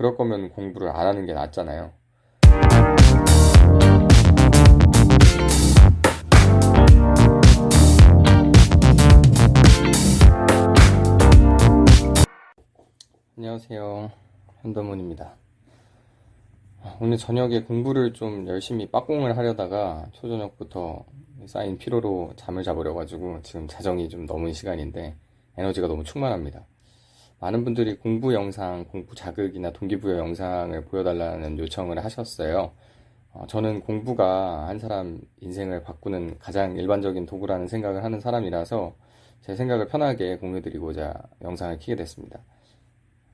그럴 거면 공부를 안 하는 게 낫잖아요. 안녕하세요. 현더문입니다. 오늘 저녁에 공부를 좀 열심히 빡공을 하려다가 초저녁부터 쌓인 피로로 잠을 자버려가지고 지금 자정이 좀 넘은 시간인데 에너지가 너무 충만합니다. 많은 분들이 공부 영상, 공부 자극이나 동기부여 영상을 보여달라는 요청을 하셨어요. 어, 저는 공부가 한 사람 인생을 바꾸는 가장 일반적인 도구라는 생각을 하는 사람이라서 제 생각을 편하게 공유드리고자 영상을 키게 됐습니다.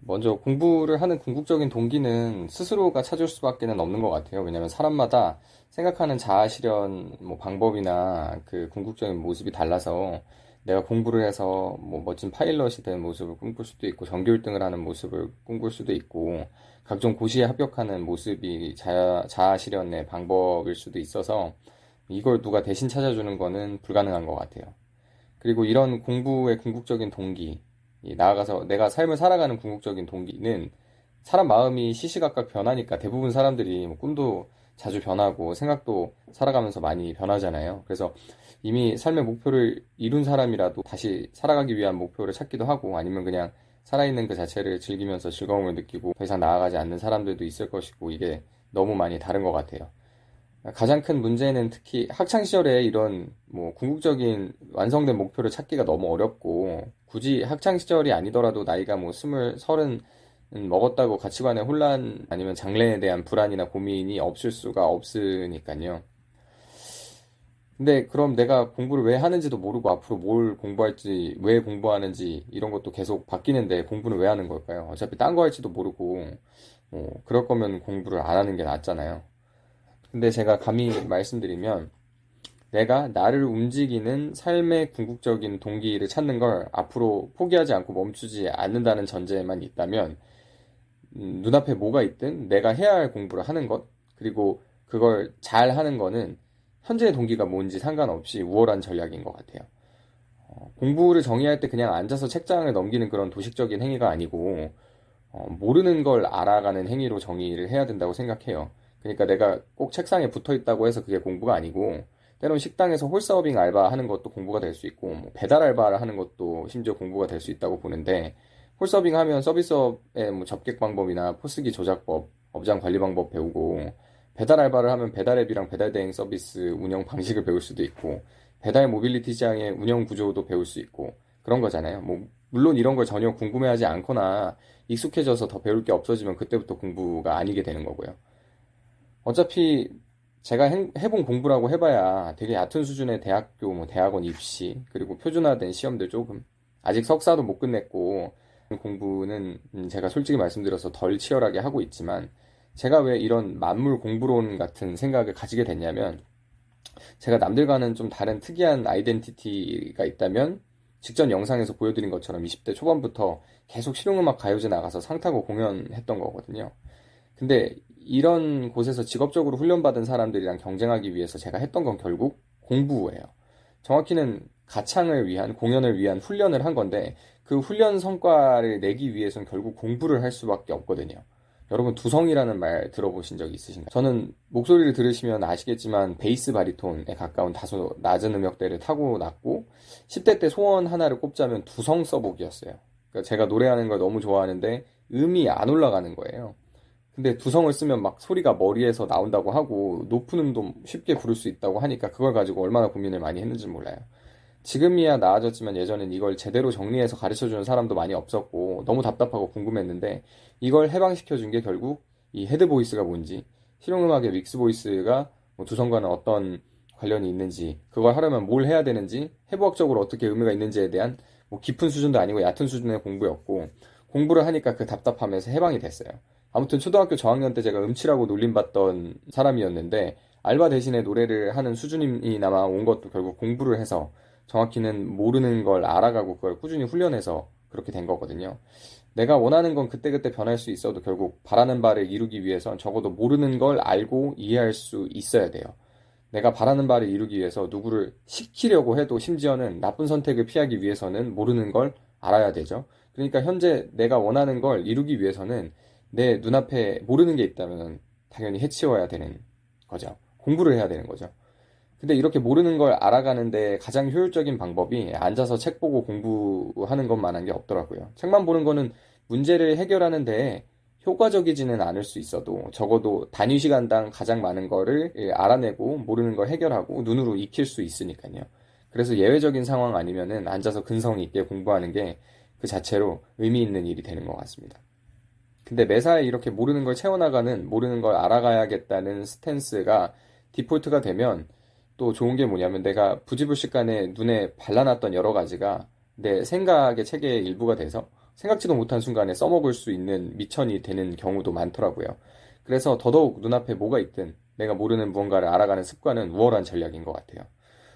먼저 공부를 하는 궁극적인 동기는 스스로가 찾을 수밖에 는 없는 것 같아요. 왜냐하면 사람마다 생각하는 자아 실현 뭐 방법이나 그 궁극적인 모습이 달라서 내가 공부를 해서 뭐 멋진 파일럿이 되는 모습을 꿈꿀 수도 있고 전교 1등을 하는 모습을 꿈꿀 수도 있고 각종 고시에 합격하는 모습이 자아, 자아 실현의 방법일 수도 있어서 이걸 누가 대신 찾아주는 거는 불가능한 것 같아요. 그리고 이런 공부의 궁극적인 동기, 나아가서 내가 삶을 살아가는 궁극적인 동기는 사람 마음이 시시각각 변하니까 대부분 사람들이 뭐 꿈도 자주 변하고 생각도 살아가면서 많이 변하잖아요. 그래서 이미 삶의 목표를 이룬 사람이라도 다시 살아가기 위한 목표를 찾기도 하고 아니면 그냥 살아있는 그 자체를 즐기면서 즐거움을 느끼고 더 이상 나아가지 않는 사람들도 있을 것이고 이게 너무 많이 다른 것 같아요. 가장 큰 문제는 특히 학창 시절에 이런 뭐 궁극적인 완성된 목표를 찾기가 너무 어렵고 굳이 학창 시절이 아니더라도 나이가 뭐 스물 서른 먹었다고 가치관의 혼란 아니면 장래에 대한 불안이나 고민이 없을 수가 없으니까요. 근데 그럼 내가 공부를 왜 하는지도 모르고 앞으로 뭘 공부할지, 왜 공부하는지 이런 것도 계속 바뀌는데 공부는 왜 하는 걸까요? 어차피 딴 거 할지도 모르고, 뭐, 그럴 거면 공부를 안 하는 게 낫잖아요. 근데 제가 감히 말씀드리면, 내가 나를 움직이는 삶의 궁극적인 동기를 찾는 걸 앞으로 포기하지 않고 멈추지 않는다는 전제에만 있다면, 음, 눈앞에 뭐가 있든 내가 해야 할 공부를 하는 것, 그리고 그걸 잘 하는 거는 현재의 동기가 뭔지 상관없이 우월한 전략인 것 같아요. 어, 공부를 정의할 때 그냥 앉아서 책장을 넘기는 그런 도식적인 행위가 아니고 어, 모르는 걸 알아가는 행위로 정의를 해야 된다고 생각해요. 그러니까 내가 꼭 책상에 붙어 있다고 해서 그게 공부가 아니고 때론 식당에서 홀서빙 알바 하는 것도 공부가 될 수 있고 뭐 배달 알바를 하는 것도 심지어 공부가 될 수 있다고 보는데 홀서빙 하면 서비스업의 뭐 접객 방법이나 포스기 조작법, 업장 관리 방법 배우고 배달 알바를 하면 배달 앱이랑 배달 대행 서비스 운영 방식을 배울 수도 있고 배달 모빌리티 시장의 운영 구조도 배울 수 있고 그런 거잖아요. 뭐 물론 이런 걸 전혀 궁금해하지 않거나 익숙해져서 더 배울 게 없어지면 그때부터 공부가 아니게 되는 거고요. 어차피 제가 해본 공부라고 해봐야 되게 얕은 수준의 대학교, 뭐 대학원 입시, 그리고 표준화된 시험들 조금. 아직 석사도 못 끝냈고, 공부는 제가 솔직히 말씀드려서 덜 치열하게 하고 있지만, 제가 왜 이런 만물 공부론 같은 생각을 가지게 됐냐면 제가 남들과는 좀 다른 특이한 아이덴티티가 있다면 직전 영상에서 보여드린 것처럼 20대 초반부터 계속 실용음악 가요제 나가서 상 타고 공연했던 거거든요. 근데 이런 곳에서 직업적으로 훈련받은 사람들이랑 경쟁하기 위해서 제가 했던 건 결국 공부예요. 정확히는 가창을 위한, 공연을 위한 훈련을 한 건데 그 훈련 성과를 내기 위해서는 결국 공부를 할 수밖에 없거든요. 여러분 두성이라는 말 들어보신 적 있으신가요? 저는 목소리를 들으시면 아시겠지만 베이스 바리톤에 가까운 다소 낮은 음역대를 타고 났고 10대 때 소원 하나를 꼽자면 두성 써보기였어요. 그러니까 제가 노래하는 걸 너무 좋아하는데 음이 안 올라가는 거예요. 근데 두성을 쓰면 막 소리가 머리에서 나온다고 하고 높은 음도 쉽게 부를 수 있다고 하니까 그걸 가지고 얼마나 고민을 많이 했는지 몰라요. 지금이야 나아졌지만 예전엔 이걸 제대로 정리해서 가르쳐 주는 사람도 많이 없었고 너무 답답하고 궁금했는데 이걸 해방시켜 준 게 결국 이 head voice가 뭔지 실용음악의 mix voice가 뭐 두성과는 어떤 관련이 있는지 그걸 하려면 뭘 해야 되는지 해부학적으로 어떻게 의미가 있는지에 대한 뭐 깊은 수준도 아니고 얕은 수준의 공부였고 공부를 하니까 그 답답함에서 해방이 됐어요. 아무튼 초등학교 저학년 때 제가 음치라고 놀림받던 사람이었는데 알바 대신에 노래를 하는 수준이나마 온 것도 결국 공부를 해서 정확히는 모르는 걸 알아가고 그걸 꾸준히 훈련해서 그렇게 된 거거든요. 내가 원하는 건 그때그때 변할 수 있어도 결국 바라는 바를 이루기 위해선 적어도 모르는 걸 알고 이해할 수 있어야 돼요. 내가 바라는 바를 이루기 위해서 누구를 시키려고 해도 심지어는 나쁜 선택을 피하기 위해서는 모르는 걸 알아야 되죠. 그러니까 현재 내가 원하는 걸 이루기 위해서는 내 눈앞에 모르는 게 있다면 당연히 해치워야 되는 거죠. 공부를 해야 되는 거죠. 근데 이렇게 모르는 걸 알아가는데 가장 효율적인 방법이 앉아서 책 보고 공부하는 것만한 게 없더라고요. 책만 보는 거는 문제를 해결하는 데 효과적이지는 않을 수 있어도 적어도 단위 시간당 가장 많은 거를 알아내고 모르는 걸 해결하고 눈으로 익힐 수 있으니까요. 그래서 예외적인 상황 아니면은 앉아서 근성 있게 공부하는 게 그 자체로 의미 있는 일이 되는 것 같습니다. 근데 매사에 이렇게 모르는 걸 채워나가는, 모르는 걸 알아가야겠다는 스탠스가 디폴트가 되면 또 좋은 게 뭐냐면 내가 부지불식간에 눈에 발라놨던 여러 가지가 내 생각의 체계의 일부가 돼서 생각지도 못한 순간에 써먹을 수 있는 미천이 되는 경우도 많더라고요. 그래서 더더욱 눈앞에 뭐가 있든 내가 모르는 무언가를 알아가는 습관은 우월한 전략인 것 같아요.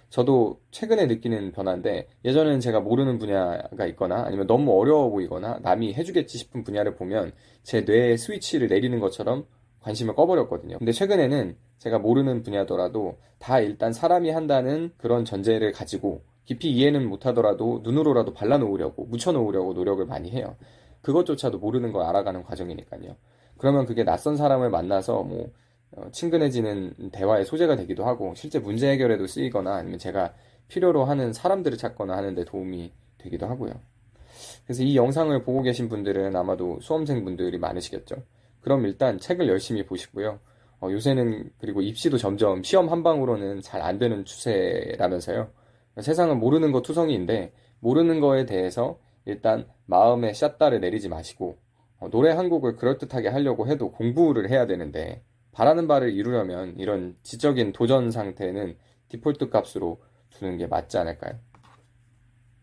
저도 최근에 느끼는 변화인데 예전에는 제가 모르는 분야가 있거나 아니면 너무 어려워 보이거나 남이 해주겠지 싶은 분야를 보면 제 뇌에 스위치를 내리는 것처럼 관심을 꺼버렸거든요. 근데 최근에는 제가 모르는 분야더라도 다 일단 사람이 한다는 그런 전제를 가지고 깊이 이해는 못하더라도 눈으로라도 발라놓으려고 묻혀놓으려고 노력을 많이 해요. 그것조차도 모르는 걸 알아가는 과정이니까요. 그러면 그게 낯선 사람을 만나서 뭐 어, 친근해지는 대화의 소재가 되기도 하고 실제 문제 해결에도 쓰이거나 아니면 제가 필요로 하는 사람들을 찾거나 하는데 도움이 되기도 하고요. 그래서 이 영상을 보고 계신 분들은 아마도 수험생 분들이 많으시겠죠. 그럼 일단 책을 열심히 보시고요. 어, 요새는 그리고 입시도 점점 시험 한 방으로는 잘 안 되는 추세라면서요. 세상은 모르는 거 투성이인데 모르는 거에 대해서 일단 마음에 샷다를 내리지 마시고 어, 노래 한 곡을 그럴듯하게 하려고 해도 공부를 해야 되는데 바라는 바를 이루려면 이런 지적인 도전 상태는 디폴트 값으로 두는 게 맞지 않을까요?